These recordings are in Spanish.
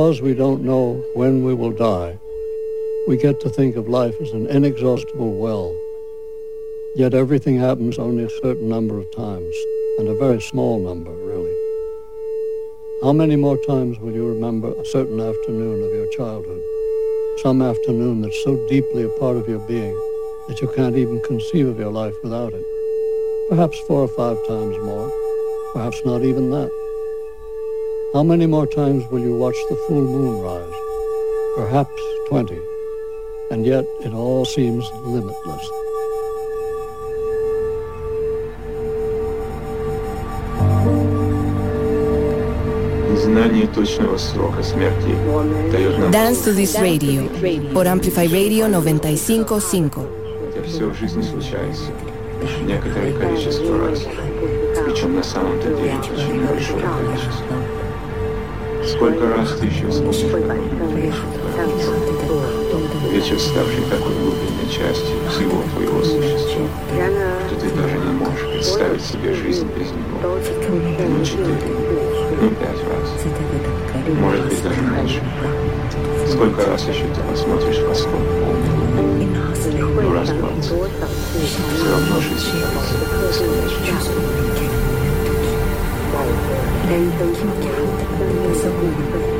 Because we don't know when we will die, we get to think of life as an inexhaustible well. Yet everything happens only a certain number of times, and a very small number, really. How many more times will you remember a certain afternoon of your childhood? Some afternoon that's so deeply a part of your being that you can't even conceive of your life without it. Perhaps four or five times more, perhaps not even that. How many more times will you watch the full moon rise? Perhaps 20. And yet it all seems limitless. Знание точного срока смерти дает нам Dance to This Radio por Amplify Radio 955. хотя все в жизни случается некоторое количество раз, причем на самом-то деле очень большое количество. Сколько раз ты вспомнишь вечер, ставший такой глубинной частью всего твоего существа, что ты даже не можешь представить себе жизнь без него. Ну, четыре, ну, пять раз, может быть, даже меньше. Сколько раз еще ты посмотришь в восход полной луны? Ну, раз. Все равно жизнь кажется бесконечной. 雷电击击，轰得你无从顾及。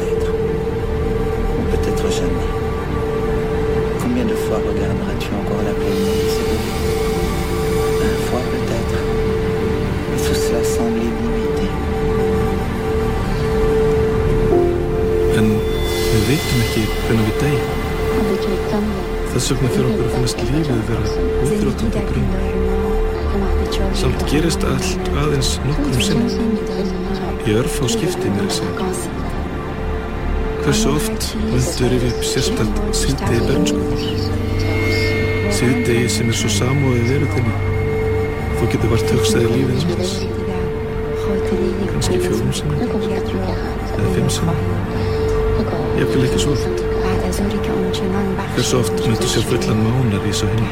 Þess vegna fyrir okkur að finnast lífið vera útrótandi brunn. Samt gerist allt aðeins nokkrum sinnum. Í örf á skipti mér að segja. Hversu oft myndu rifja upp sérstætt síðdegi bernsku? Síðdegi sem er svo samóðið veru þinni. Þú getur vart hugsaði lífið hans. Kannski fjórum sinnum. Eða fimm sinnum. Jafnvel ekki svo oft. Hversu oft myndu sjá fullan mánar í svo hinn?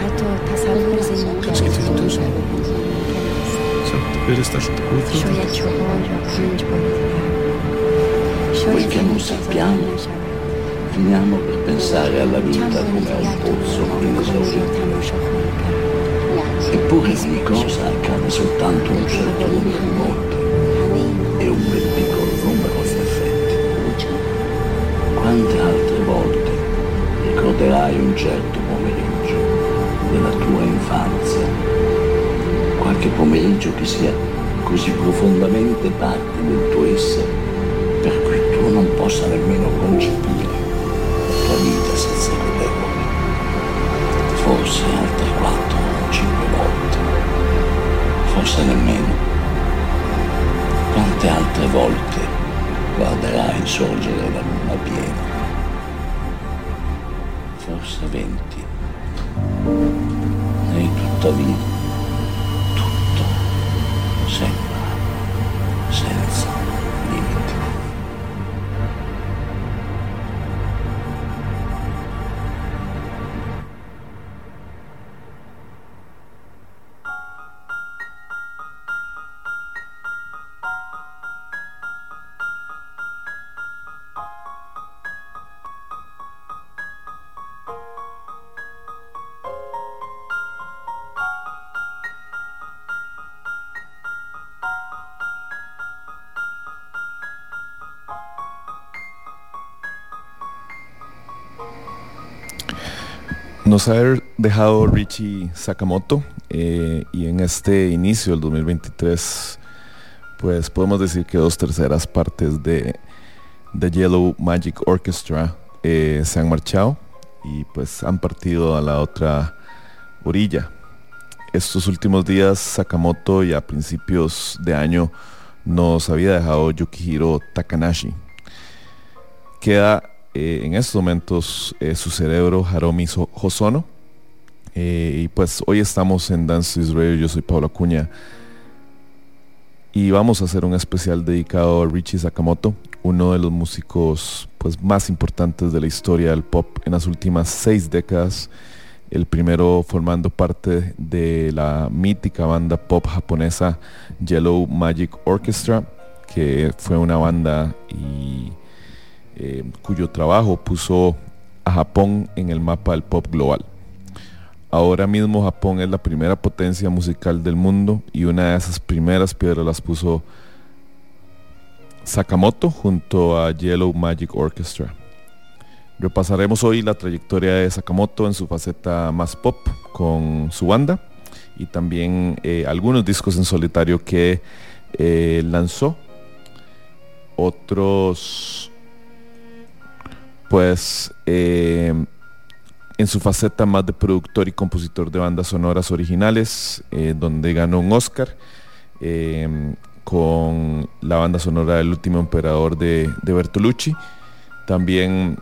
Kannski 20 sinnum. Samt verðist allt. Quel che non sappiamo, finiamo per pensare alla vita come a un pozzo inesaurito. Eppure ogni cosa accade soltanto un certo numero di volte e un ben piccolo numero di effetti. Quante altre ricorderai un certo pomeriggio della tua infanzia? Qualche pomeriggio che sia così profondamente parte del tuo essere per cui tu non possa nemmeno concepire la tua vita senza quell'epoca. Forse altre quattro o cinque volte, forse nemmeno. Quante altre volte guarderà il sorgere la luna piena saventi. Sei tutta vita. Nos ha dejado Richie Sakamoto eh, y en este inicio del 2023 pues podemos decir que dos terceras partes de The Yellow Magic Orchestra eh, se han marchado y pues han partido a la otra orilla. Estos últimos días Sakamoto y a principios de año nos había dejado Yukihiro Takanashi. Queda eh, en estos momentos eh, su cerebro Haromi Hosono. Eh, y pues hoy estamos en Dance Israel, yo soy Pablo Acuña. Y vamos a hacer un especial dedicado a Richie Sakamoto, uno de los músicos pues, más importantes de la historia del pop en las últimas seis décadas. El primero formando parte de la mítica banda pop japonesa Yellow Magic Orchestra, que fue una banda y eh, cuyo trabajo puso a Japón en el mapa del pop global. Ahora mismo Japón es la primera potencia musical del mundo y una de esas primeras piedras las puso Sakamoto junto a Yellow Magic Orchestra. Repasaremos hoy la trayectoria de Sakamoto en su faceta más pop con su banda y también eh, algunos discos en solitario que eh, lanzó. Otros pues eh, en su faceta más de productor y compositor de bandas sonoras originales, eh, donde ganó un Oscar eh, con la banda sonora del último emperador de, Bertolucci. También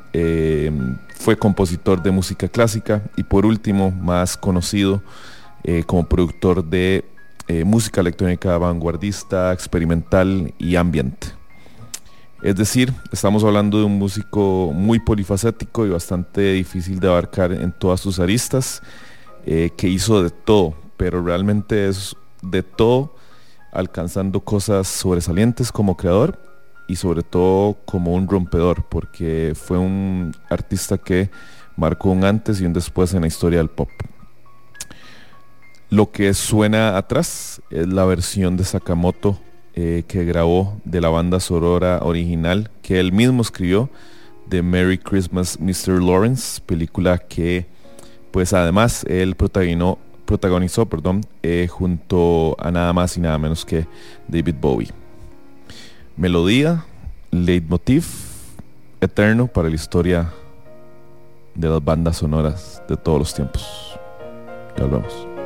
fue compositor de música clásica y por último, más conocido como productor de música electrónica vanguardista, experimental y ambiente. Es decir, estamos hablando de un músico muy polifacético y bastante difícil de abarcar en todas sus aristas, eh, que hizo de todo, pero realmente es de todo, alcanzando cosas sobresalientes como creador y sobre todo como un rompedor, porque fue un artista que marcó un antes y un después en la historia del pop. Lo que suena atrás es la versión de Sakamoto eh, que grabó de la banda sonora original que él mismo escribió de Merry Christmas Mr. Lawrence, película que pues además él protagonizó, perdón, eh, junto a nada más y nada menos que David Bowie. Melodía, leitmotiv, eterno para la historia de las bandas sonoras de todos los tiempos. Hablamos.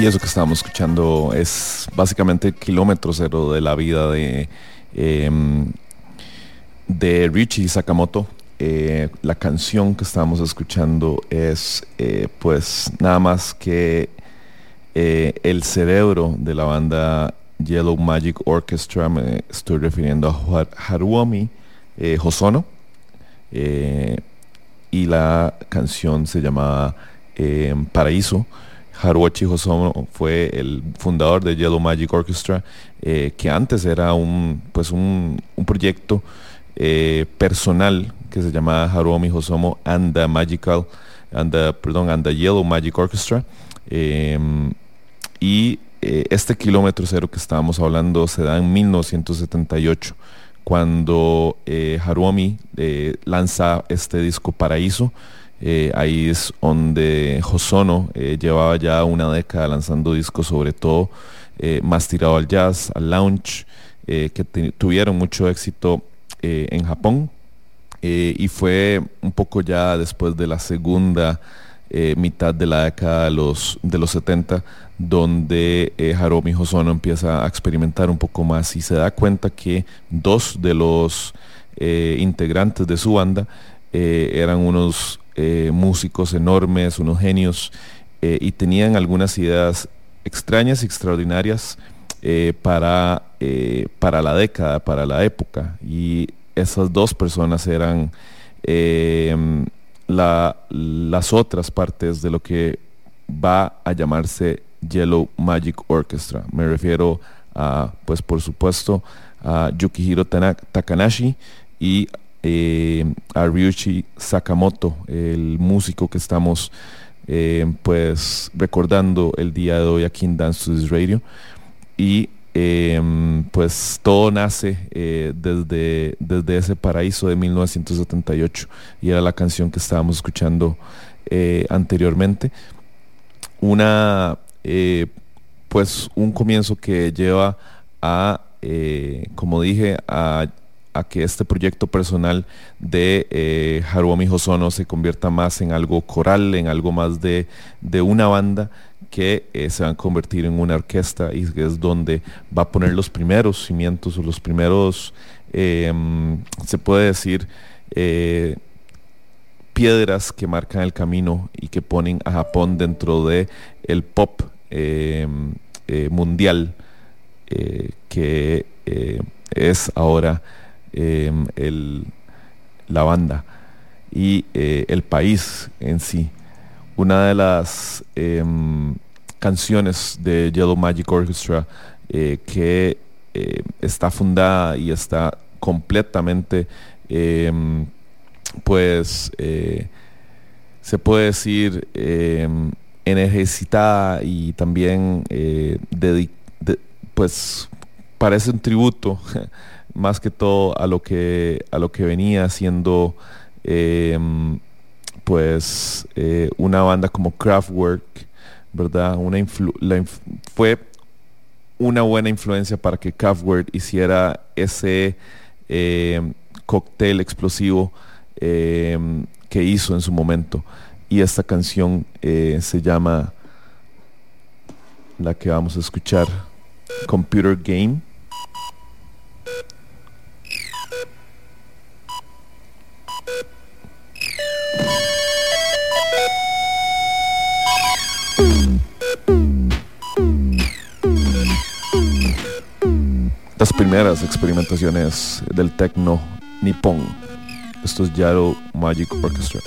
Y eso que estábamos escuchando es básicamente kilómetro cero de la vida de, em, de Richie Sakamoto. Eh, la canción que estábamos escuchando es eh, pues nada más que eh, el cerebro de la banda Yellow Magic Orchestra. Me estoy refiriendo a Haruomi Hosono. y la canción se llama em, Paraíso. Haruochi Hosono fue el fundador de Yellow Magic Orchestra, que antes era un, pues un, proyecto personal que se llamaba Haruomi Hosomo and the Magical, and perdón, and the Yellow Magic Orchestra. Em, y eh, este kilómetro cero que estábamos hablando se da en 1978, cuando Haruomi lanza este disco Paraíso. Eh, ahí es donde Hosono eh, llevaba ya una década lanzando discos, sobre todo eh, más tirado al jazz, al lounge, que tuvieron mucho éxito en Japón. Y fue un poco ya después de la segunda mitad de la década de los, de los 70, donde Haromi Hosono empieza a experimentar un poco más y se da cuenta que dos de los integrantes de su banda eran unos eh, músicos enormes, unos genios, eh, y tenían algunas ideas extrañas y extraordinarias eh, para, para la década, para la época. Y esas dos personas eran las otras partes de lo que va a llamarse Yellow Magic Orchestra. Me refiero a, pues por supuesto, a Yukihiro Takanashi y eh, a Ryuichi Sakamoto, el músico que estamos eh, pues recordando el día de hoy aquí en Dance to This Radio. Y Em, pues todo nace eh, desde, desde ese paraíso de 1978 y era la canción que estábamos escuchando eh, anteriormente. Una, eh, pues un comienzo que lleva a, como dije, a, que este proyecto personal de Haruomi Hosono se convierta más en algo coral, en algo más de, de una banda que eh, se van a convertir en una orquesta y es donde va a poner los primeros cimientos o los primeros, em, se puede decir, eh, piedras que marcan el camino y que ponen a Japón dentro de el pop em, eh, mundial que es ahora em, el, la banda y el país en sí una de las em, canciones de Yellow Magic Orchestra eh, que eh, está fundada y está completamente, em, pues, eh, se puede decir, em, energizada y también, pues, parece un tributo más que todo a lo que, a lo que venía siendo pues eh, una banda como Kraftwerk, ¿verdad? Una fue una buena influencia para que Kraftwerk hiciera ese eh, cóctel explosivo eh, que hizo en su momento. Y esta canción se llama, la que vamos a escuchar, Computer Game. Las primeras experimentaciones del techno nipón. Esto es Yaro Magic Orchestra.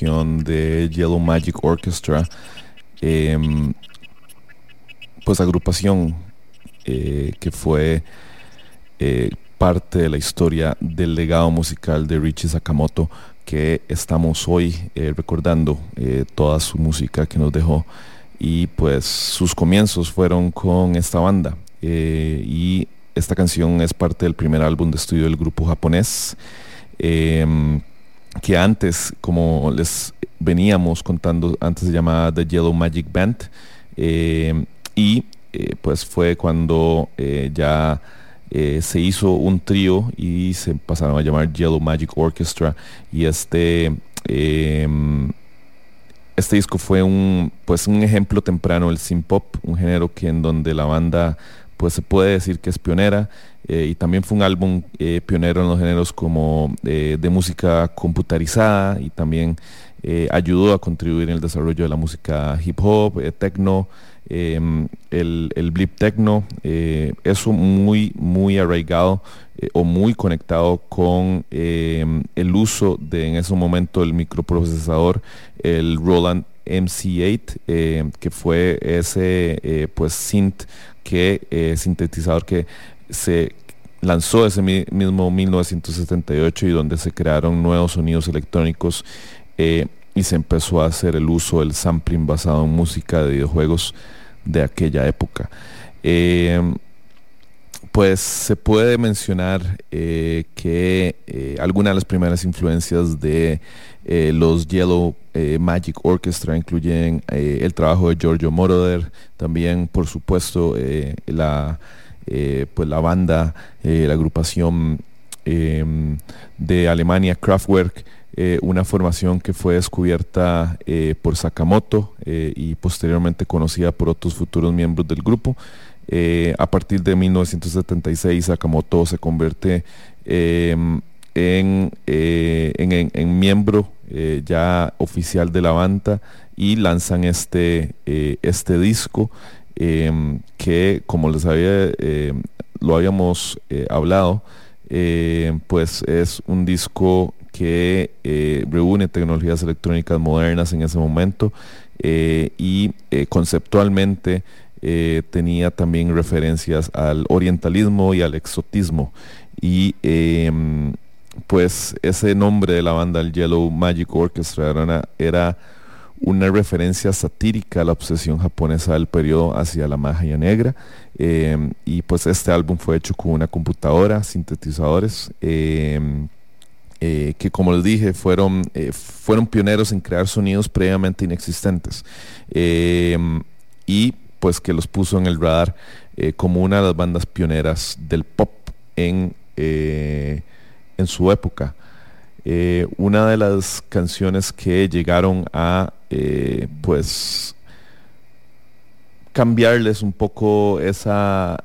De Yellow Magic Orchestra, em, pues agrupación eh, que fue eh, parte de la historia del legado musical de Richie Sakamoto, que estamos hoy eh, recordando toda su música que nos dejó. Y pues sus comienzos fueron con esta banda y esta canción es parte del primer álbum de estudio del grupo japonés. Em, que antes, como les veníamos contando, antes se llamaba The Yellow Magic Band, em, y eh, pues fue cuando eh, ya eh, se hizo un trío y se pasaron a llamar Yellow Magic Orchestra, y este em, este disco fue un pues un ejemplo temprano del synth pop, un género que en donde la banda pues se puede decir que es pionera eh, y también fue un álbum eh, pionero en los géneros como eh, de música computarizada y también ayudó a contribuir en el desarrollo de la música hip hop, techno, em, el, blip techno, eso muy, muy arraigado o muy conectado con em, el uso de en ese momento el microprocesador, el Roland MC8, que fue ese pues synth que sintetizador que se lanzó ese mismo 1978 y donde se crearon nuevos sonidos electrónicos eh, y se empezó a hacer el uso del sampling basado en música de videojuegos de aquella época. Eh, pues se puede mencionar eh, que algunas de las primeras influencias de los Yellow Magic Orchestra incluyen el trabajo de Giorgio Moroder, también por supuesto la eh, pues la banda, eh, la agrupación em, de Alemania Kraftwerk, eh, una formación que fue descubierta por Sakamoto y posteriormente conocida por otros futuros miembros del grupo. A partir de 1976 Sakamoto se convierte em, en, en, miembro ya oficial de la banda y lanzan este, este disco Em, que como les había, em, lo habíamos eh, hablado, pues es un disco que eh, reúne tecnologías electrónicas modernas en ese momento eh, y conceptualmente tenía también referencias al orientalismo y al exotismo y pues ese nombre de la banda, el Yellow Magic Orchestra, era una referencia satírica a la obsesión japonesa del periodo hacia la magia negra. Em, y pues este álbum fue hecho con una computadora, sintetizadores, em, eh, que como les dije, fueron, eh, fueron pioneros en crear sonidos previamente inexistentes. Em, y pues que los puso en el radar eh, como una de las bandas pioneras del pop en, en su época. una de las canciones que llegaron a eh, pues cambiarles un poco esa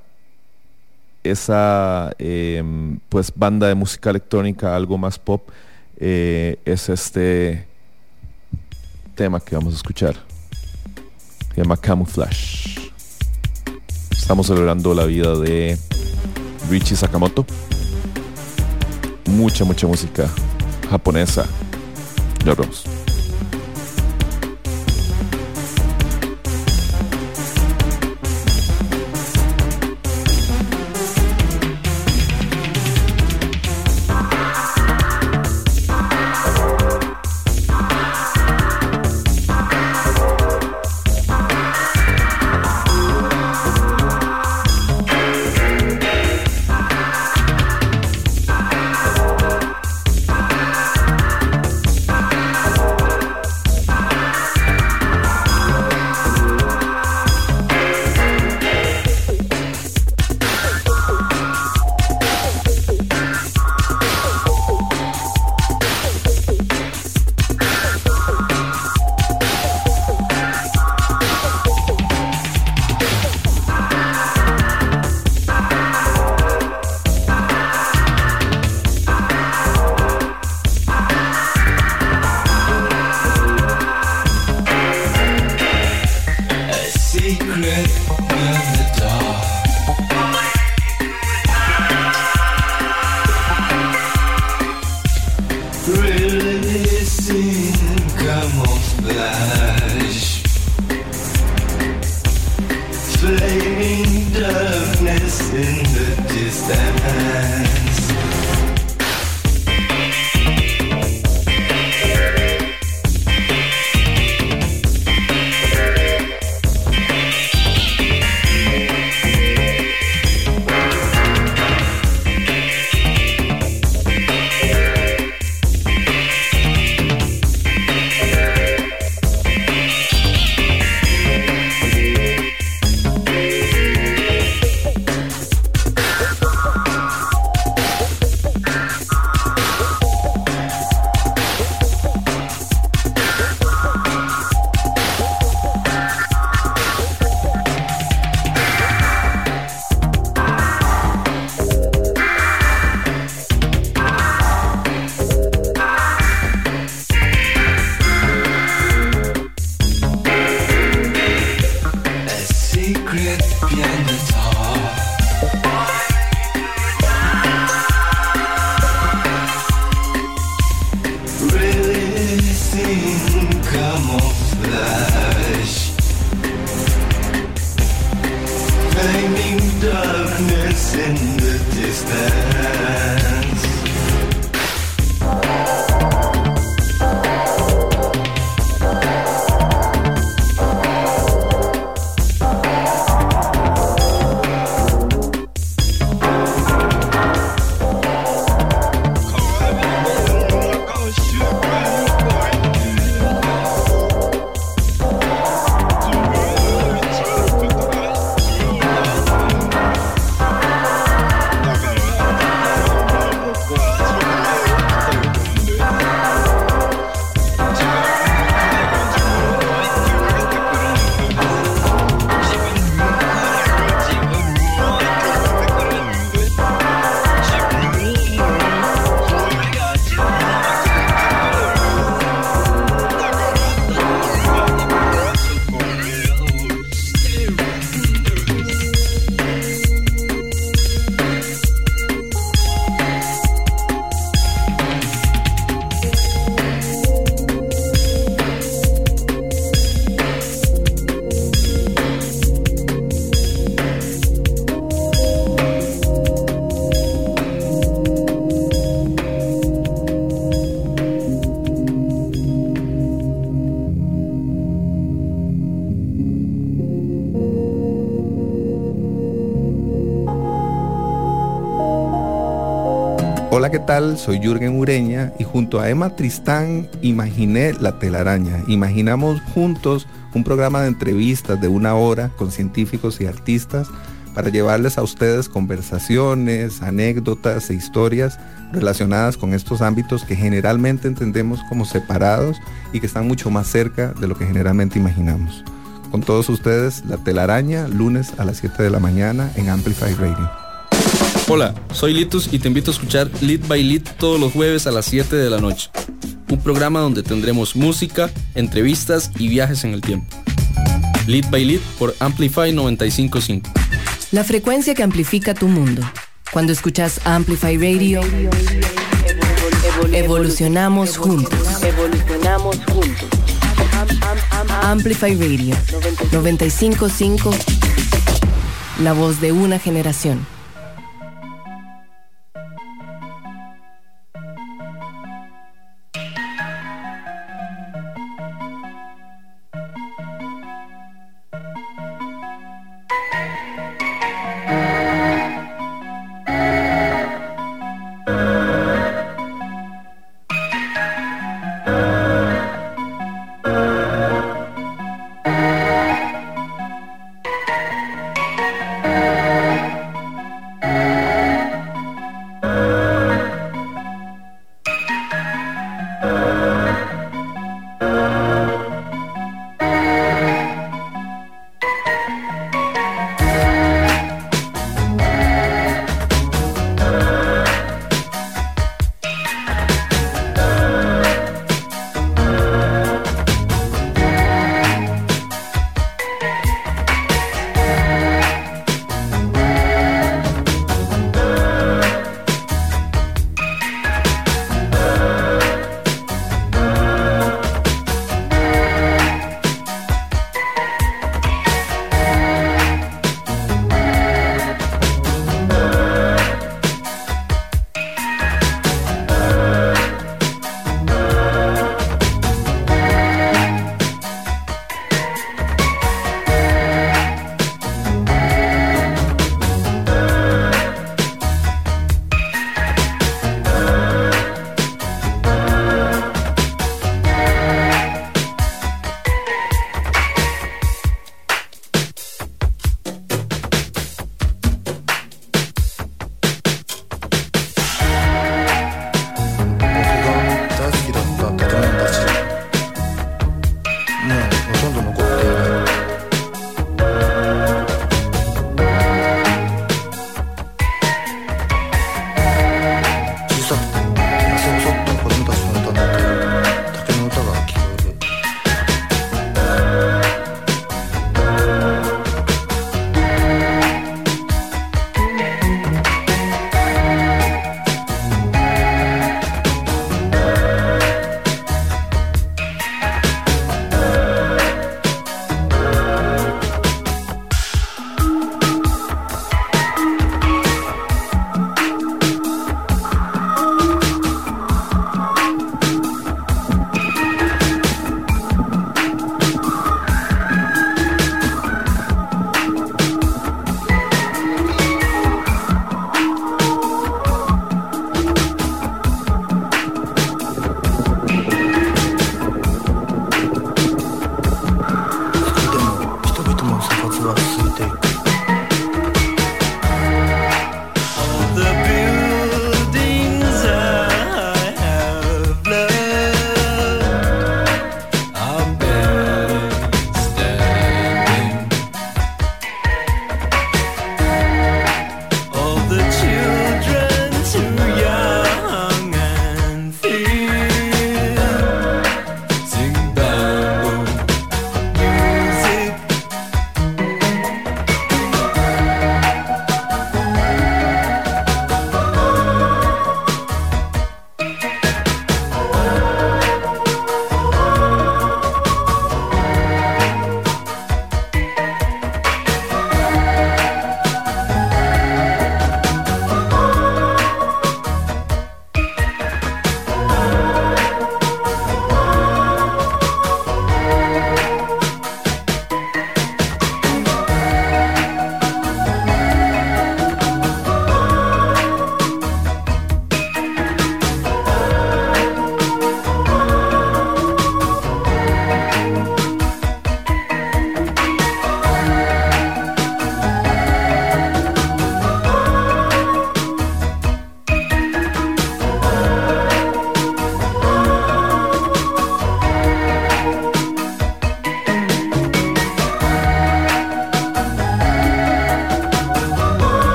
esa em, pues banda de música electrónica algo más pop eh, es este tema que vamos a escuchar llama Camouflage estamos celebrando la vida de Richie Sakamoto. Mucha mucha música japonesa. Vemos Soy Jürgen Ureña y junto a Emma Tristán imaginé La telaraña. Imaginamos juntos un programa de entrevistas de una hora con científicos y artistas para llevarles a ustedes conversaciones, anécdotas e historias relacionadas con estos ámbitos que generalmente entendemos como separados y que están mucho más cerca de lo que generalmente imaginamos. Con todos ustedes, La telaraña, lunes a las 7 de la mañana en Amplify Radio. Hola, soy Litus y te invito a escuchar Lit by Lit todos los jueves a las 7 de la noche. Un programa donde tendremos música, entrevistas y viajes en el tiempo. Lit by Lit por Amplify 955. La frecuencia que amplifica tu mundo. Cuando escuchas Amplify Radio, evolucionamos juntos. Evolucionamos juntos. Amplify Radio 955. La voz de una generación.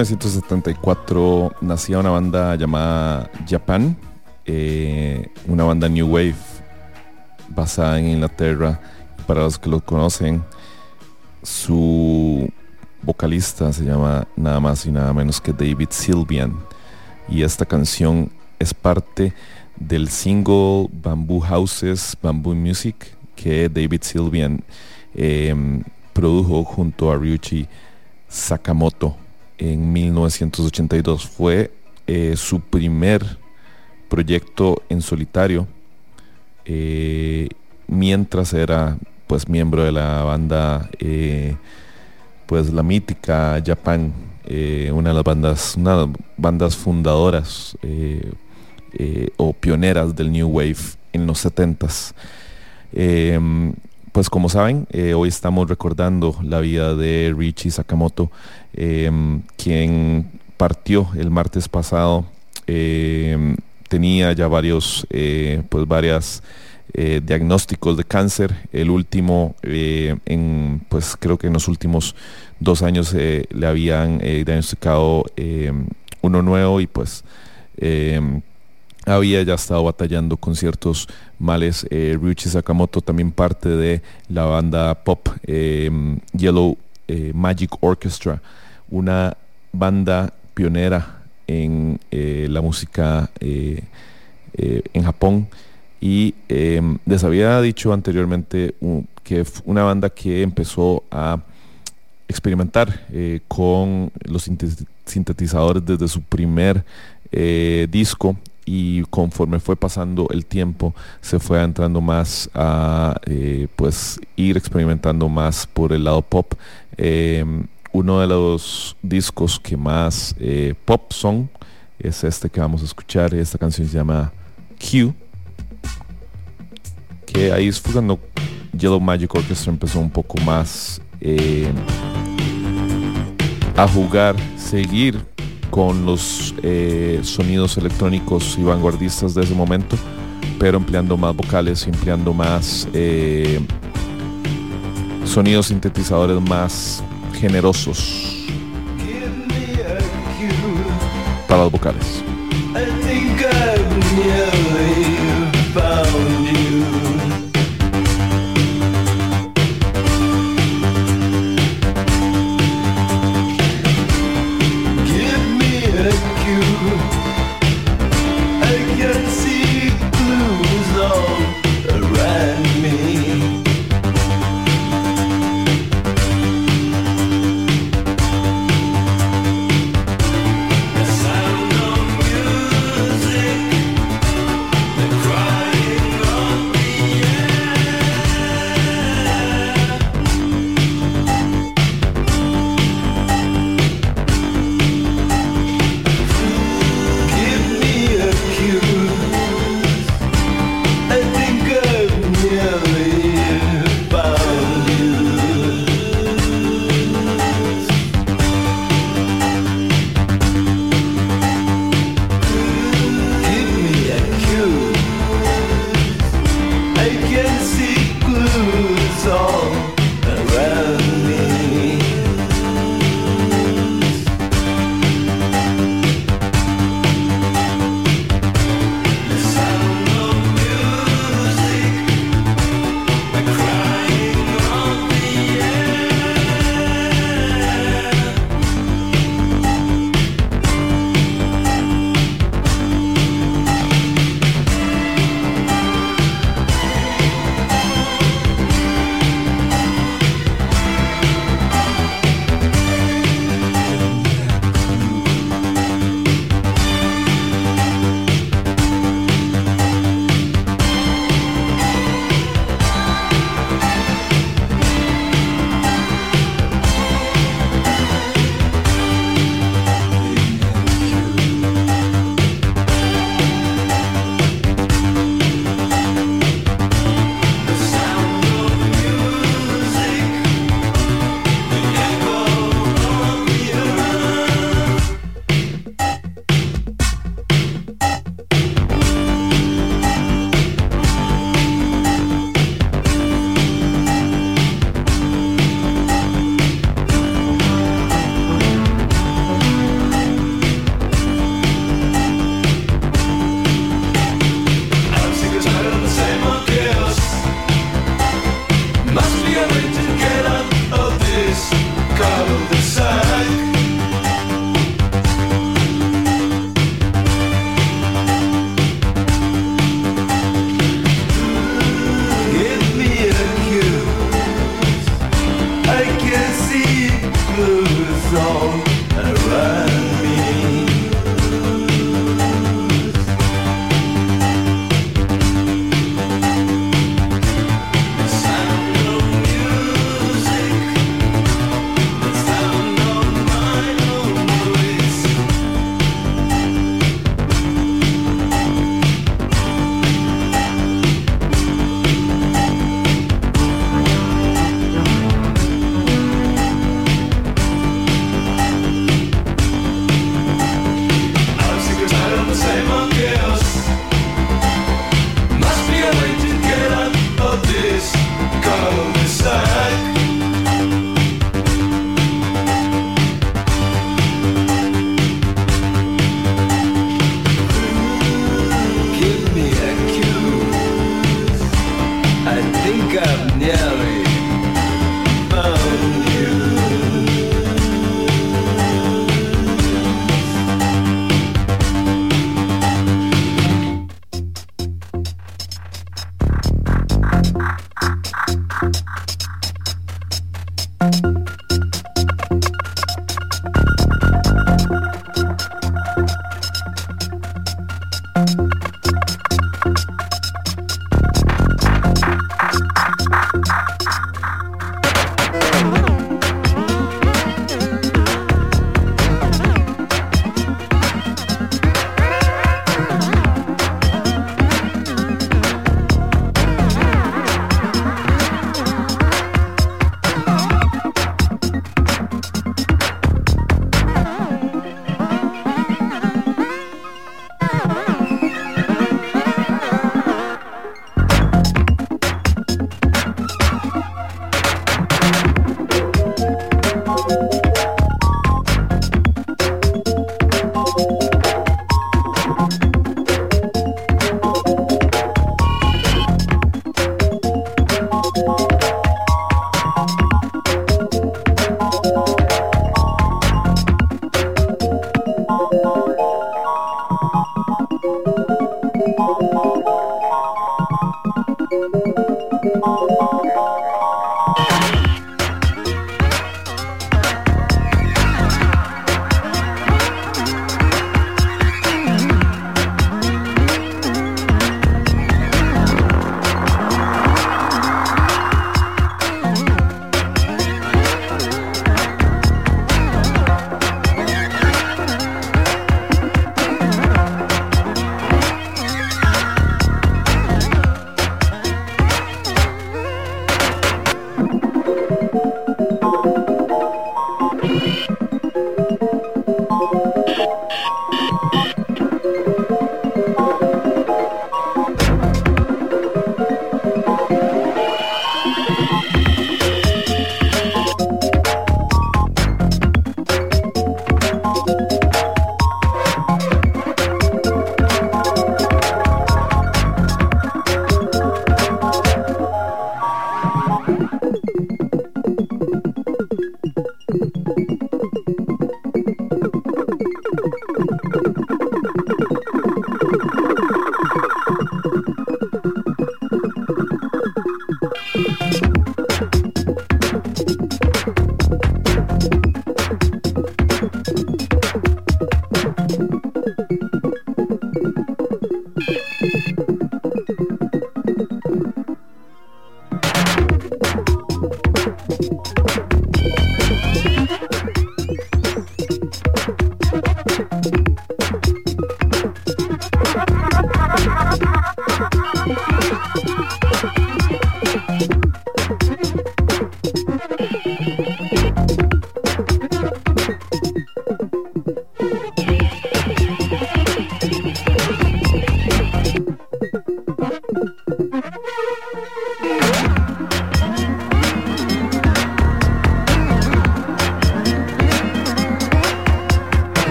1974 nacía una banda llamada Japan, eh, una banda New Wave basada en Inglaterra. Para los que lo conocen, su vocalista se llama nada más y nada menos que David Sylvian. Y esta canción es parte del single Bamboo Houses, Bamboo Music, que David Sylvian eh, produjo junto a Ryuichi Sakamoto en 1982. Fue eh, su primer proyecto en solitario, eh, mientras era pues miembro de la banda, eh, pues la mítica Japan, una de las bandas, una bandas fundadoras o pioneras del New Wave en los 70s. Pues como saben, hoy estamos recordando la vida de Richie Sakamoto, Em, quien partió el martes pasado. Em, tenía ya varios, eh, pues varias eh, diagnósticos de cáncer. El último, eh, en, pues creo que en los últimos dos años le habían diagnosticado em, uno nuevo y pues había ya estado batallando con ciertos males. Ryuichi Sakamoto también parte de la banda pop Yellow Magic Orchestra una banda pionera en eh, la música eh, eh, en Japón y em, les había dicho anteriormente que fue una banda que empezó a experimentar con los sintetizadores desde su primer disco y conforme fue pasando el tiempo se fue entrando más a pues ir experimentando más por el lado pop em, uno de los discos que más eh, pop son es este que vamos a escuchar. Esta canción se llama Q. Que ahí es cuando Yellow Magic Orchestra empezó un poco más eh, a jugar, seguir con los eh, sonidos electrónicos y vanguardistas de ese momento, pero empleando más vocales, empleando más eh, sonidos sintetizadores más generosos para los vocales.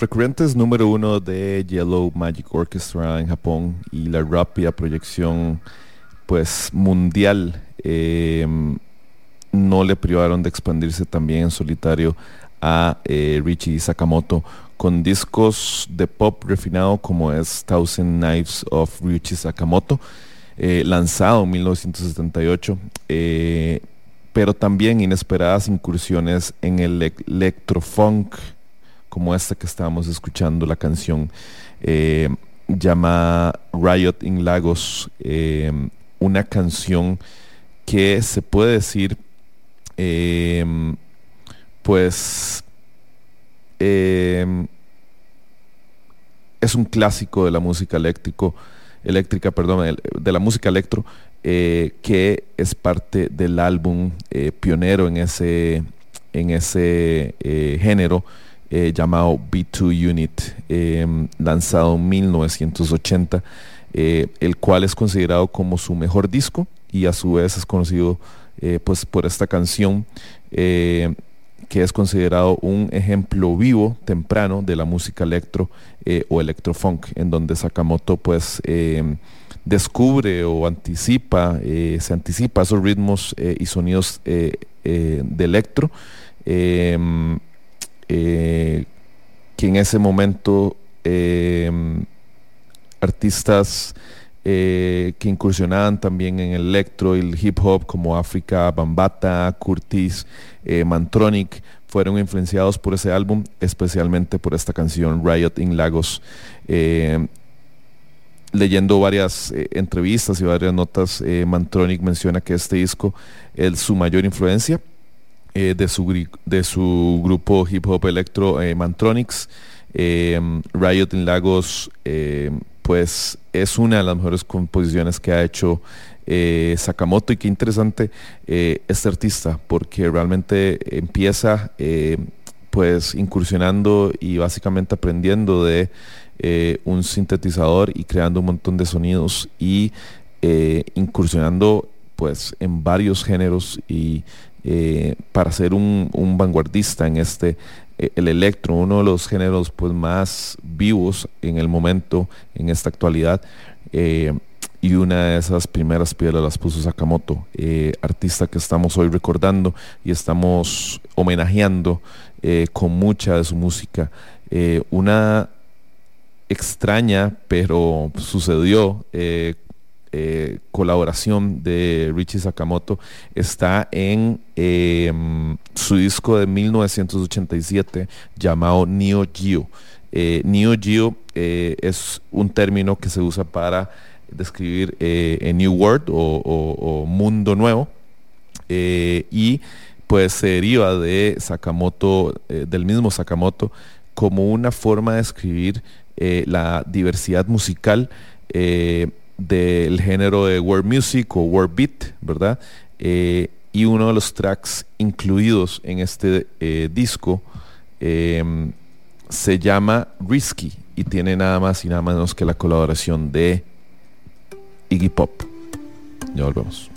Los recurrentes número uno de Yellow Magic Orchestra en Japón y la rápida proyección pues mundial em, no le privaron de expandirse también en solitario a eh, Richie Sakamoto con discos de pop refinado como es Thousand Knives of Richie Sakamoto, eh, lanzado en 1978, eh, pero también inesperadas incursiones en el electrofunk como esta que estábamos escuchando, la canción eh, llamada Riot in Lagos, eh, una canción que se puede decir, eh, pues, eh, es un clásico de la música eléctrico, eléctrica, perdón, de la música electro, que es parte del álbum pionero en ese, en ese eh, llamado B2 Unit, lanzado en 1980, el cual es considerado como su mejor disco y a su vez es conocido pues por esta canción que es considerado un ejemplo vivo, temprano, de la música electro eh, o electrofunk, en donde Sakamoto pues eh, descubre o anticipa, eh, se anticipa esos ritmos y sonidos de electro, em, que en ese momento em, artistas que incursionaban también en el electro y el hip hop como África, Bambata, Curtis, eh, Mantronic fueron influenciados por ese álbum, especialmente por esta canción Riot in Lagos. Eh, leyendo varias eh, entrevistas y varias notas, Mantronic menciona que este disco es su mayor influencia de, su, de su grupo hip hop electro Mantronics. Riot in Lagos pues es una de las mejores composiciones que ha hecho eh, Sakamoto y qué interesante eh, este artista porque realmente empieza eh, pues incursionando y básicamente aprendiendo de un sintetizador y creando un montón de sonidos y incursionando pues en varios géneros y para ser un, vanguardista en este el electro, uno de los géneros pues más vivos en el momento, en esta actualidad, y una de esas primeras piedras las puso Sakamoto, eh, artista que estamos hoy recordando y estamos homenajeando eh, con mucha de su música. Eh, una extraña, pero sucedió, colaboración de Richie Sakamoto está en em, su disco de 1987 llamado Neo Geo. Neo Geo es un término que se usa para describir eh, New World o, Mundo Nuevo. Eh, y pues se deriva de Sakamoto, eh, del mismo Sakamoto, como una forma de escribir eh, la diversidad musical del género de world music o world beat, ¿verdad? y uno de los tracks incluidos en este disco se llama Risky y tiene nada más y nada menos que la colaboración de Iggy Pop. Ya volvemos.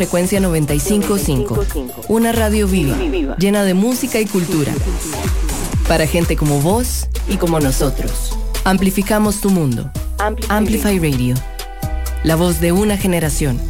frecuencia 955, una radio viva, llena de música y cultura. Para gente como vos y como nosotros. Amplificamos tu mundo. Amplify Radio. La voz de una generación.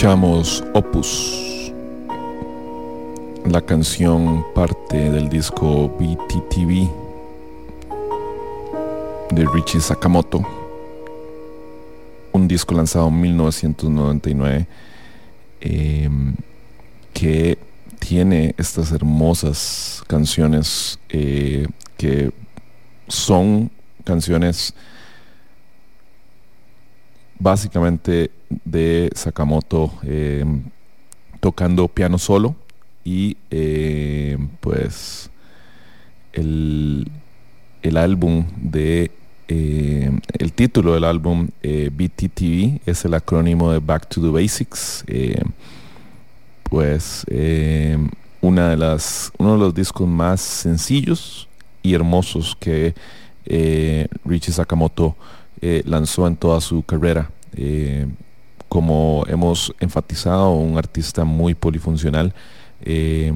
Escuchamos Opus, la canción parte del disco BTTV de Richie Sakamoto, un disco lanzado en 1999 em, que tiene estas hermosas canciones eh, que son canciones básicamente de Sakamoto eh, tocando piano solo y eh, pues el, el, álbum de eh, el título del álbum BTTV es el acrónimo de Back to the Basics pues una de las uno de los discos más sencillos y hermosos que Richie Sakamoto lanzó en toda su carrera eh, como hemos enfatizado, un artista muy polifuncional. Eh,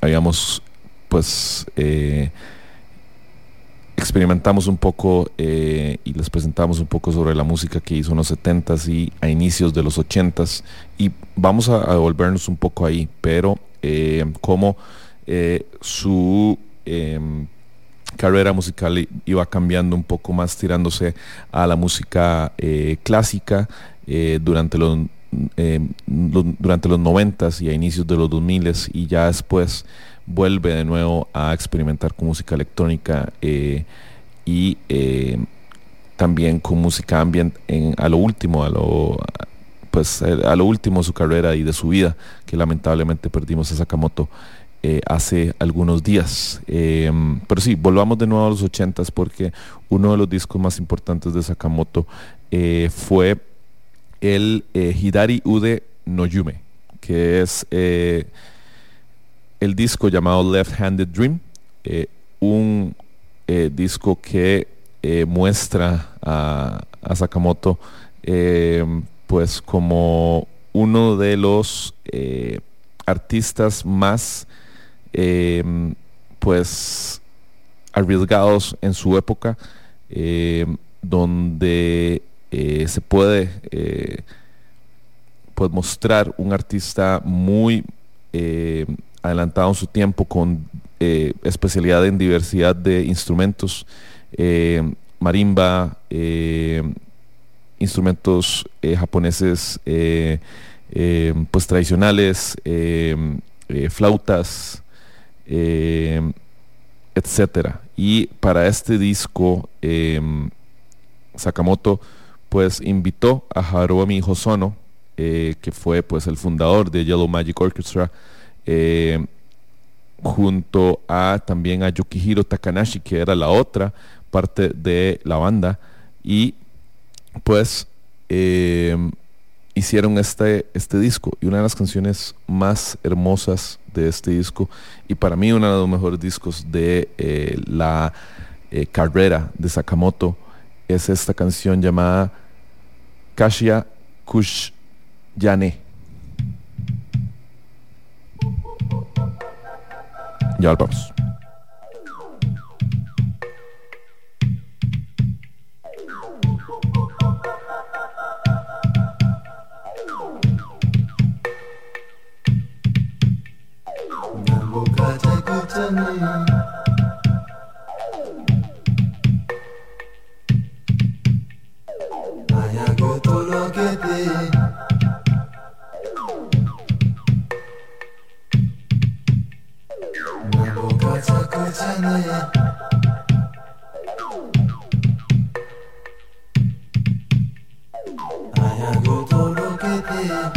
habíamos, pues, eh, experimentamos un poco y les presentamos un poco sobre la música que hizo en los 70s y a inicios de los 80s. Y vamos a, volvernos un poco ahí, pero como su carrera musical iba cambiando un poco más, tirándose a la música eh, clásica eh, durante los, eh, durante los 90 y a inicios de los 2000 y ya después vuelve de nuevo a experimentar con música electrónica y también con música ambient en, a lo último, a lo pues a lo último de su carrera y de su vida, que lamentablemente perdimos a Sakamoto eh, hace algunos días. Em, pero sí, volvamos de nuevo a los ochentas porque uno de los discos más importantes de Sakamoto eh, fue el eh, Hidari Ude no Yume, que es el disco llamado Left Handed Dream, un disco que muestra a, a Sakamoto em, pues como uno de los artistas más Em, pues arriesgados en su época, em, donde eh, se puede eh, pues mostrar un artista muy em, adelantado en su tiempo con eh, especialidad en diversidad de instrumentos, marimba, instrumentos japoneses pues tradicionales, flautas, eh, etcétera. Y para este disco, em, Sakamoto pues invitó a Haruomi Hosono, eh, que fue pues el fundador de Yellow Magic Orchestra, em, junto a también a Yukihiro Takanashi, que era la otra parte de la banda, y pues em, hicieron este, este disco y una de las canciones más hermosas de este disco y para mí uno de los mejores discos de eh, la eh, carrera de Sakamoto es esta canción llamada Kashia Kush Yane. Ya volvamos. ukate kutani ayakutoloketi nabukate kutani ayakutoloketi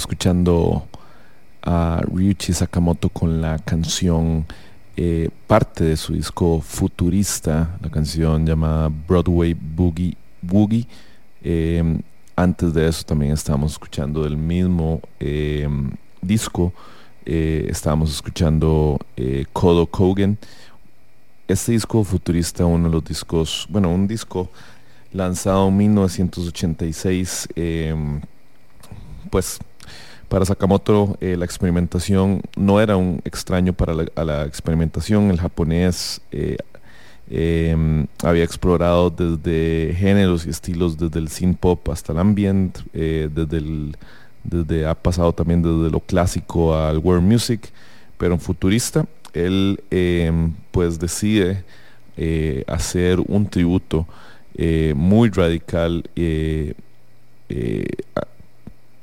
Escuchando a Ryuichi Sakamoto con la canción eh, parte de su disco futurista, la canción llamada Broadway Boogie Woogie. Eh, antes de eso también estábamos escuchando del mismo eh, disco, estábamos escuchando Kodo Kogen. Este disco futurista, uno de los discos, bueno, un disco lanzado en 1986, eh, pues para Sakamoto eh, la experimentación no era un extraño para la, experimentación, el japonés eh, eh, había explorado desde géneros y estilos, desde el synth pop hasta el ambient, eh, desde, desde ha pasado también desde lo clásico al world music, pero en futurista él eh, pues decide hacer un tributo muy radical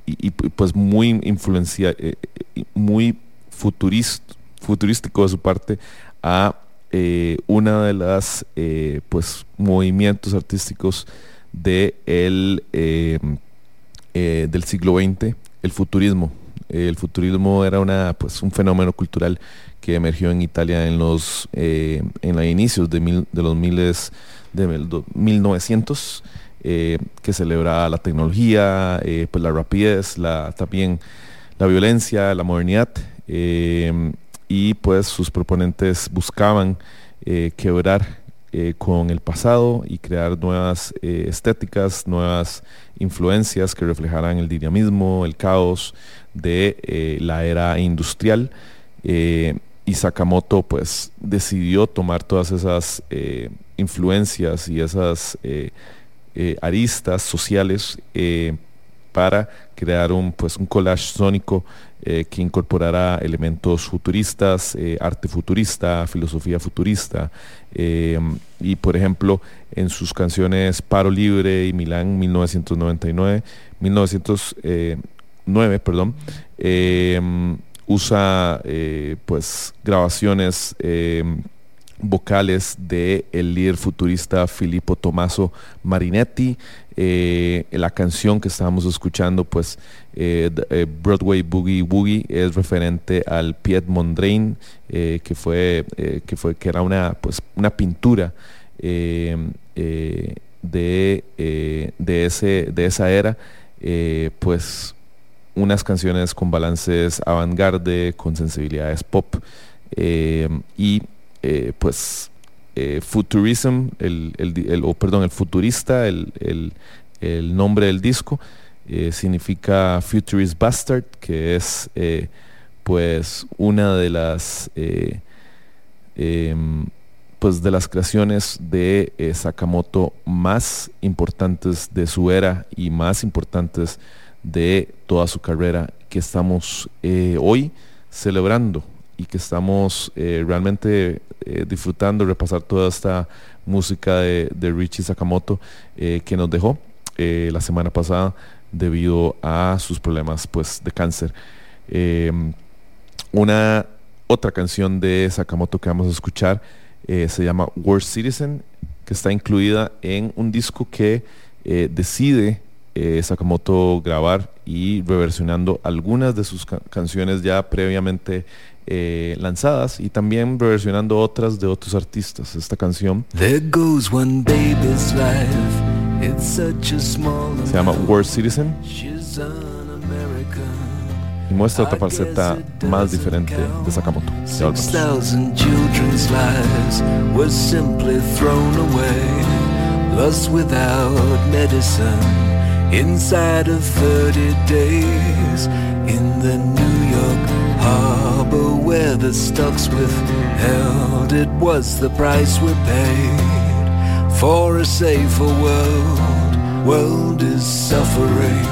y, pues muy influencia eh, eh, muy futurist, futurístico de su parte a eh, una de las eh, pues movimientos artísticos de el, eh, del siglo XX, el futurismo. El futurismo era una, pues, un fenómeno cultural que emergió en Italia en los, en los inicios de, mil- de los miles de mil- do- 1900, eh, que celebraba la tecnología, eh, pues la rapidez, la, también la violencia, la modernidad, eh, y pues sus proponentes buscaban quebrar con el pasado y crear nuevas estéticas, nuevas influencias que reflejaran el dinamismo, el caos de la era industrial. Y Sakamoto pues decidió tomar todas esas influencias y esas eh, aristas sociales eh, para crear un, pues, un collage sónico eh, que incorporara elementos futuristas, arte futurista, filosofía futurista. y por ejemplo, en sus canciones Paro Libre y Milán 1999, 1909, perdón, usa pues grabaciones vocales de el líder futurista Filippo Tommaso Marinetti. Eh, la canción que estábamos escuchando, pues eh, eh, Broadway Boogie Woogie, es referente al Piet Mondrian, eh, que fue que fue que era una pues una pintura de, de ese de esa era, pues unas canciones con balances avant-garde, con sensibilidades pop y eh, pues eh, Futurism, el, el perdón, el futurista, el, el- nombre del disco, eh, significa Futurist Bastard, que es eh, pues una de las em, pues de las creaciones de Sakamoto más importantes de su era y más importantes de toda su carrera que estamos hoy celebrando y que estamos eh, realmente eh, disfrutando, repasar toda esta música de, Richie Sakamoto eh, que nos dejó eh, la semana pasada debido a sus problemas pues, de cáncer. Eh, una otra canción de Sakamoto que vamos a escuchar se llama Worst Citizen, que está incluida en un disco que decide Sakamoto grabar y reversionando algunas de sus ca- canciones ya previamente eh, lanzadas y también reversionando otras de otros artistas. Esta canción There goes one baby's life. It's such a small se llama Worst Citizen y muestra otra faceta más diferente de Sakamoto. Ya. Inside of 30 days, in the New York harbor where the stocks withheld, it was the price we paid for a safer world. World is suffering,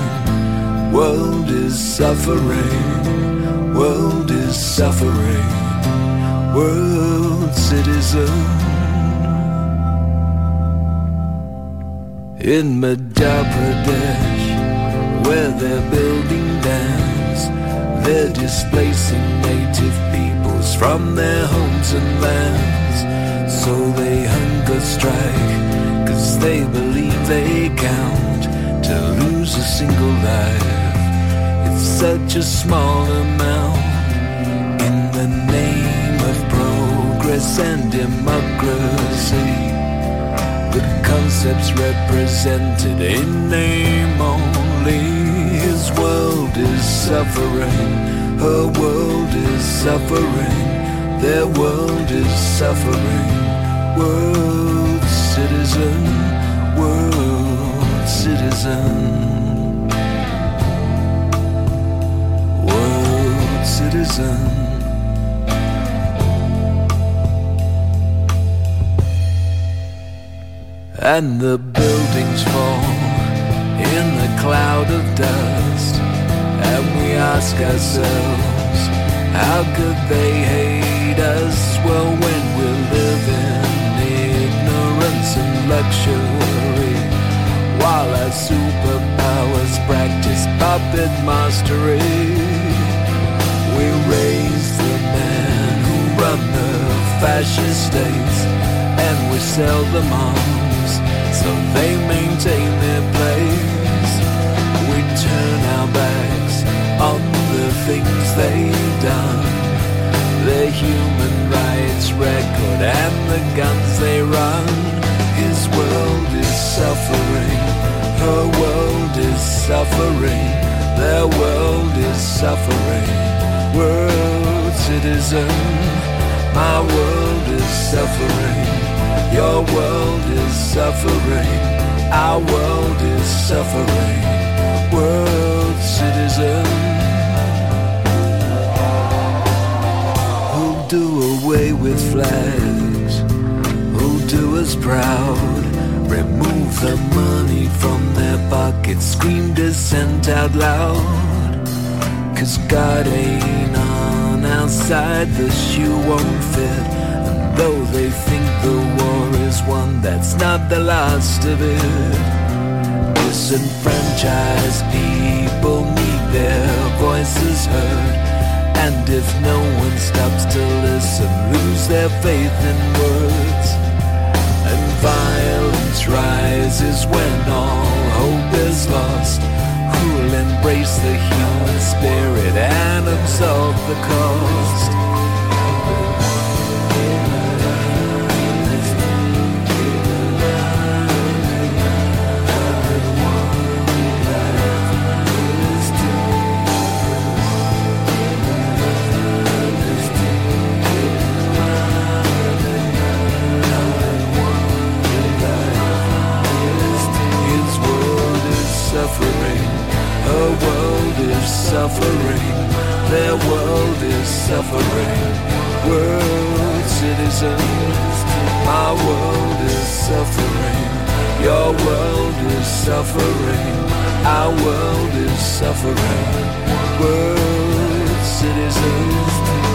world is suffering, world is suffering, world citizen. In Madhya Pradesh, where they're building dams, they're displacing native peoples from their homes and lands. So they hunger strike, cause they believe they count to lose a single life It's such a small amount in the name of progress and democracy. The concepts represented in name only. His world is suffering, her world is suffering, their world is suffering. World citizen, world citizen. World citizen. and the buildings fall in the cloud of dust. And we ask ourselves, how could they hate us? Well, when we live in ignorance and luxury, while our superpowers practice puppet mastery, we raise the men who run the fascist states, and we sell them arms so they maintain their place. Our backs on the things they've done, their human rights record and the guns they run. His world is suffering, her world is suffering, their world is suffering. World citizen, my world is suffering. Your world is suffering. Our world is suffering. World citizen. Who'll do away with flags? Who'll do us proud? Remove the money from their pockets. Scream dissent out loud. Cause God ain't on our side. The shoe won't fit. And though they think the war is one, that's not the last of it. Disenfranchised people need their voices heard. And if no one stops to listen, lose their faith in words. And violence rises when all hope is lost. Who'll embrace the human spirit and absorb the cost? Suffering. World citizens, my world is suffering, your world is suffering, our world is suffering. World citizens.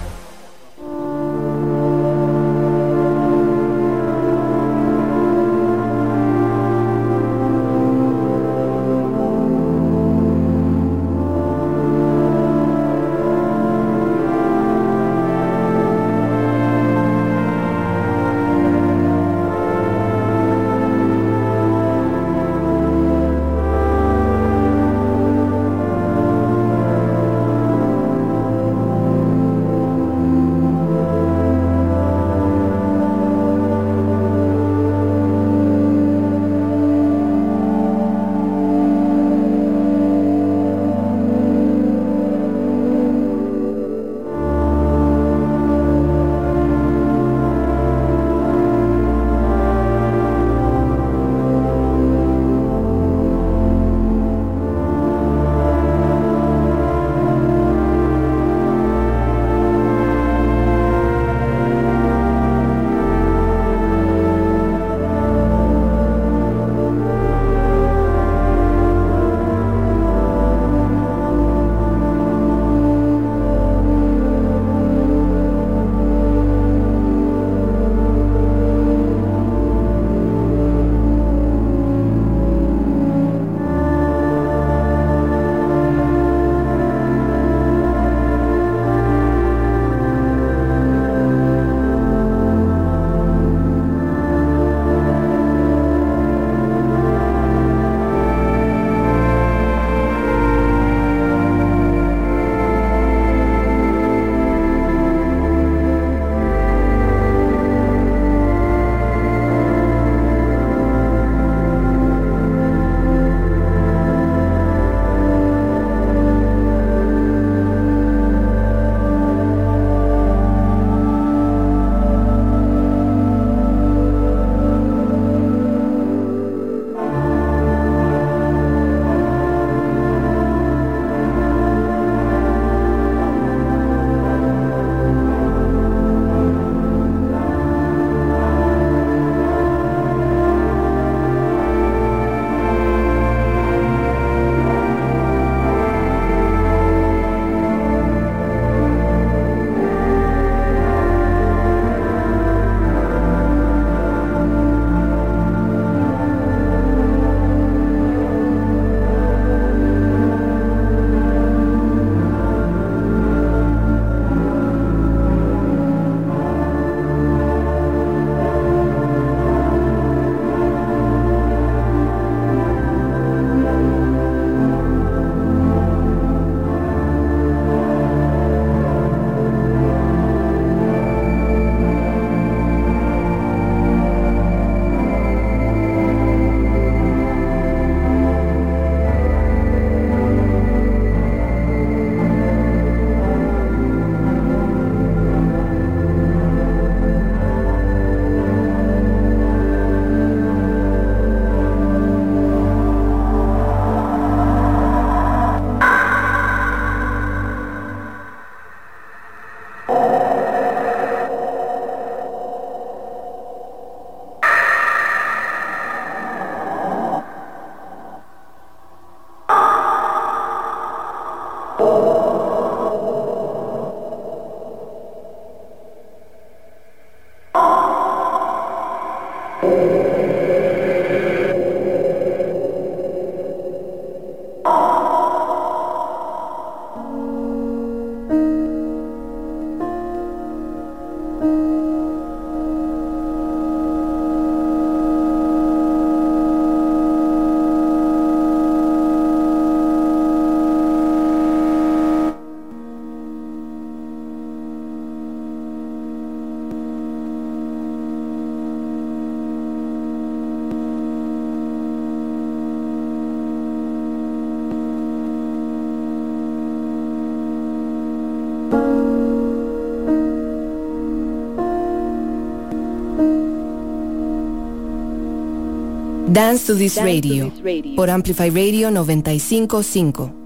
Dance to this radio por Amplify Radio 955.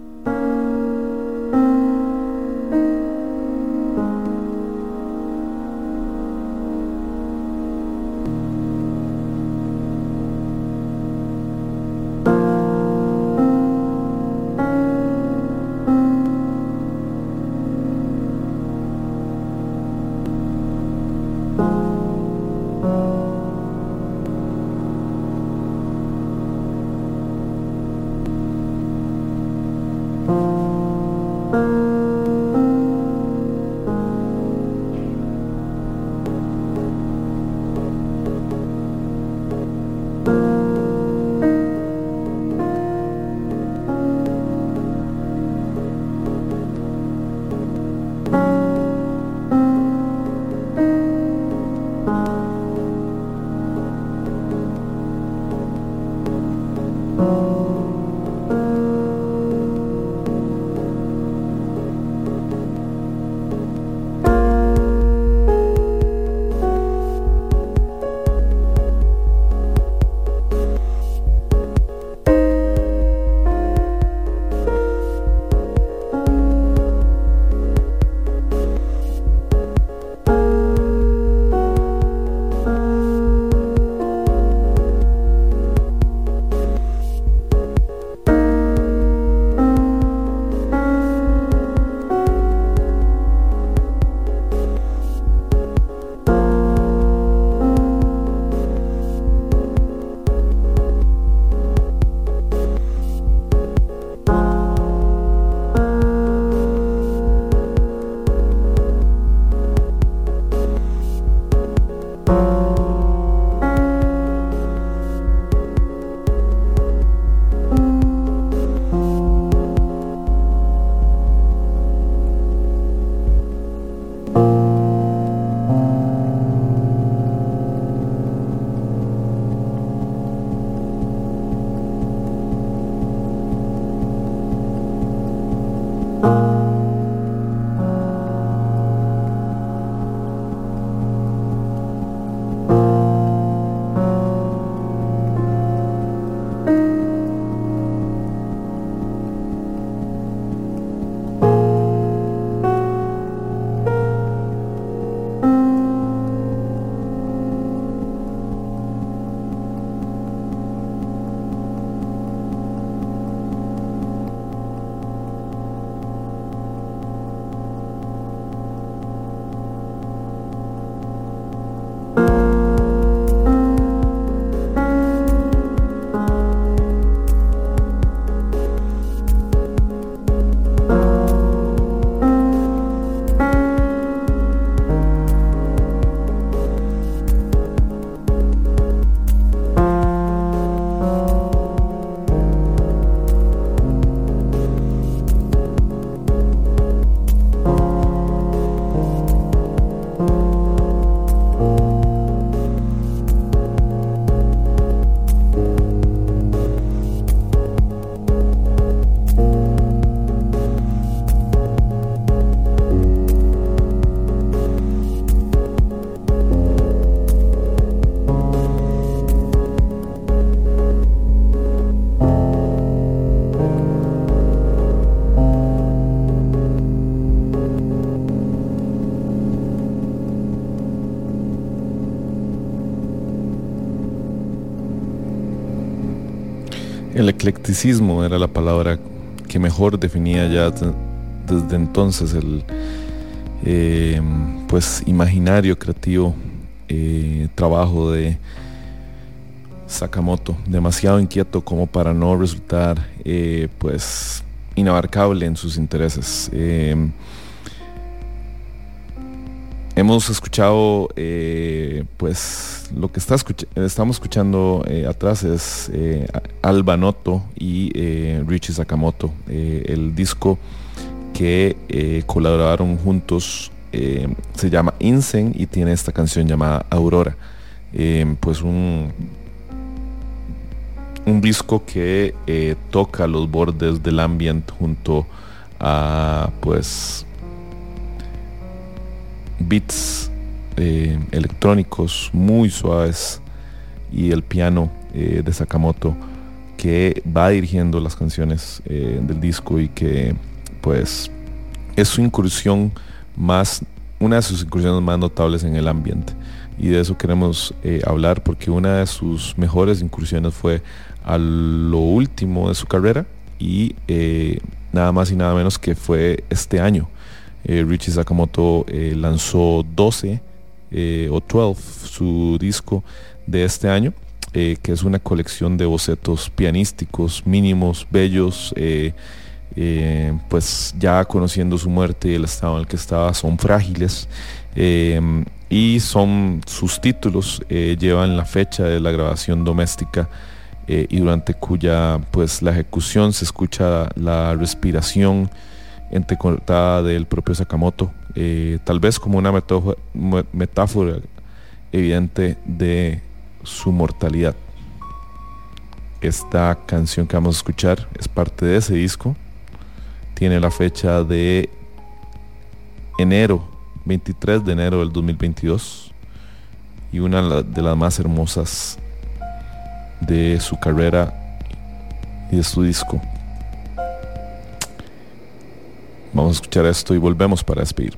El eclecticismo era la palabra que mejor definía ya desde entonces el eh, pues imaginario creativo eh, trabajo de Sakamoto, demasiado inquieto como para no resultar eh, pues inabarcable en sus intereses. hemos escuchado pues lo que está estamos escuchando eh, atrás es eh, Alba Noto y eh, Richie Sakamoto, el disco que colaboraron juntos se llama Insen y tiene esta canción llamada Aurora. pues un, un disco que toca los bordes del ambiente junto a pues beats eh, electrónicos muy suaves y el piano eh, de Sakamoto que va dirigiendo las canciones eh, del disco y que pues es su incursión más, una de sus incursiones más notables en el ambiente. Y de eso queremos hablar porque una de sus mejores incursiones fue a lo último de su carrera y nada más y nada menos que fue este año. Richie Sakamoto lanzó 12 o 12, su disco de este año eh, que es una colección de bocetos pianísticos mínimos, bellos, eh, eh, pues ya conociendo su muerte y el estado en el que estaba, son frágiles. y son sus títulos, llevan la fecha de la grabación doméstica y durante cuya pues la ejecución se escucha la respiración entrecortada del propio Sakamoto, tal vez como una metáfora evidente de su mortalidad. Esta canción que vamos a escuchar es parte de ese disco. Tiene la fecha de enero, 23 de enero del 2022. Y una de las más hermosas de su carrera y de su disco. Vamos a escuchar esto y volvemos para despedir.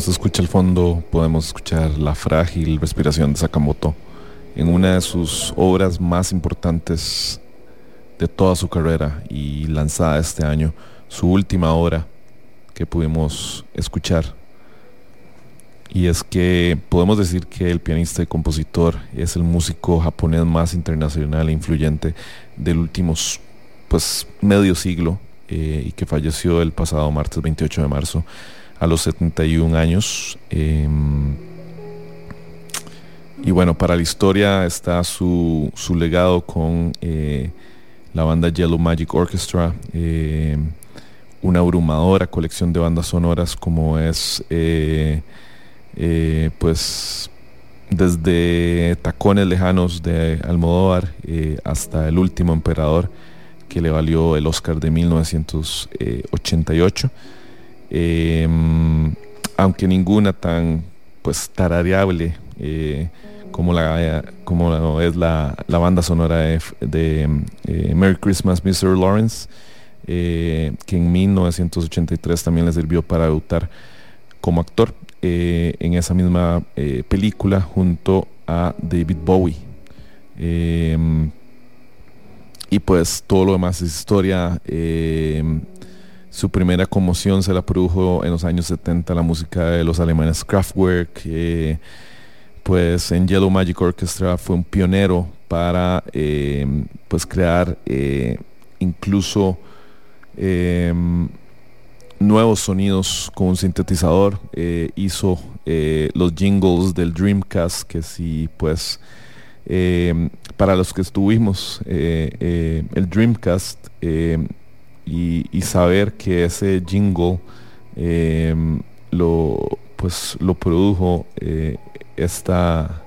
Se escucha al fondo, podemos escuchar la frágil respiración de Sakamoto en una de sus obras más importantes de toda su carrera y lanzada este año, su última obra que pudimos escuchar. Y es que podemos decir que el pianista y compositor es el músico japonés más internacional e influyente del último pues, medio siglo eh, y que falleció el pasado martes 28 de marzo a los 71 años. Em, y bueno, para la historia está su, su legado con eh, la banda Yellow Magic Orchestra, em, una abrumadora colección de bandas sonoras como es eh, eh, pues desde Tacones Lejanos de Almodóvar hasta El Último Emperador que le valió el Oscar de 1988. Em, aunque ninguna tan pues tarareable eh, como, la, como es la, banda sonora de, eh, Merry Christmas Mr. Lawrence, eh, que en 1983 también le sirvió para debutar como actor en esa misma película junto a David Bowie. Em, y pues todo lo demás es historia. Em, su primera conmoción se la produjo en los años 70 la música de los alemanes Kraftwerk. pues en Yellow Magic Orchestra fue un pionero para eh, pues crear eh, incluso em, nuevos sonidos con un sintetizador. Eh, hizo los jingles del Dreamcast que sí pues em, para los que estuvimos el Dreamcast y, saber que ese jingle em, lo pues lo produjo eh, esta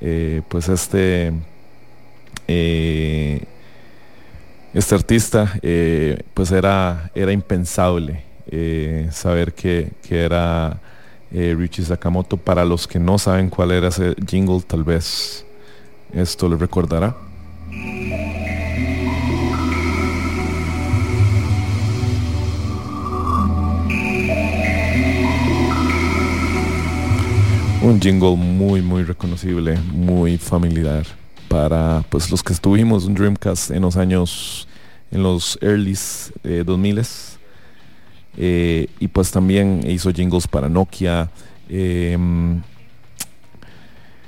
eh, pues este eh, este artista pues era era impensable saber que, que era Richie Sakamoto. Para los que no saben cuál era ese jingle tal vez esto le recordará un jingle muy muy reconocible, muy familiar para pues los que estuvimos en Dreamcast en los años en los earlys 2000 eh, y pues también hizo jingles para Nokia. Em,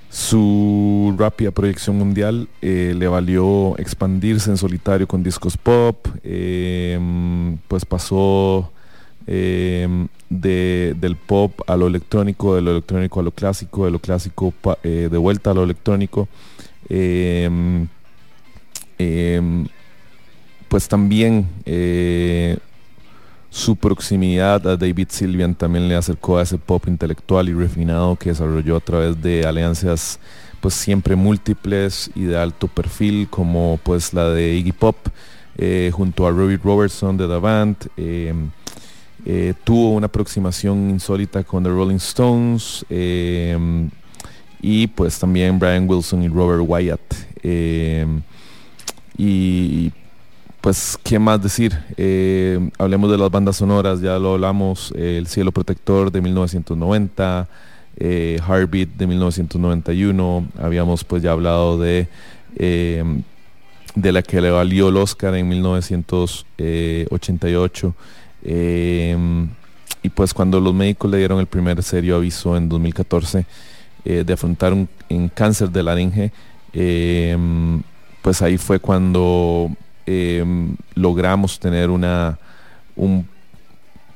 su rápida proyección mundial eh, le valió expandirse en solitario con discos pop. Em, pues pasó Em, de, del pop a lo electrónico, de lo electrónico a lo clásico, de lo clásico eh, de vuelta a lo electrónico. Em, em, pues también eh, su proximidad a David Sylvian también le acercó a ese pop intelectual y refinado que desarrolló a través de alianzas pues siempre múltiples y de alto perfil como pues la de Iggy Pop eh, junto a Robbie Robertson de The Band tuvo una aproximación insólita con The Rolling Stones em, y pues también Brian Wilson y Robert Wyatt. Em, y pues, ¿qué más decir? Em, hablemos de las bandas sonoras, ya lo hablamos, El Cielo Protector de 1990, eh, Heartbeat de 1991, habíamos pues ya hablado de de la que le valió el Oscar en 1988. Em, y pues cuando los médicos le dieron el primer serio aviso en 2014 eh, de afrontar un, cáncer de laringe, em, pues ahí fue cuando em, logramos tener una, un,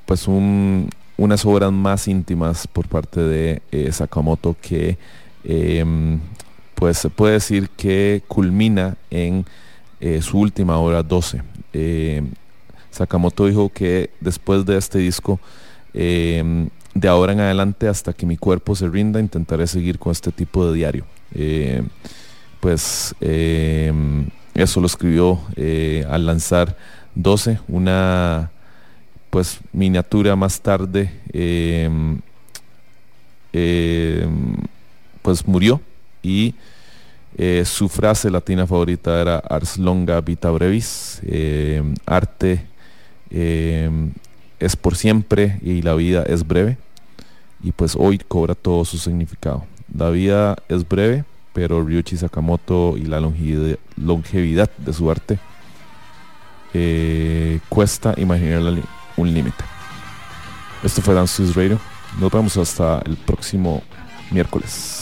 pues unas obras más íntimas por parte de eh, Sakamoto que pues se puede decir que culmina en eh, su última obra 12. Sakamoto dijo que después de este disco, em, de ahora en adelante hasta que mi cuerpo se rinda, intentaré seguir con este tipo de diario. Em, pues em, eso lo escribió eh, al lanzar 12, una pues miniatura más tarde pues murió y eh, su frase latina favorita era Ars longa vita brevis, arte Em, es por siempre y la vida es breve. y pues hoy cobra todo su significado. La vida es breve, pero Ryuichi Sakamoto y la longevidad, de su arte eh, cuesta imaginar un límite. Esto fue Dance Radio. Nos vemos hasta el próximo miércoles.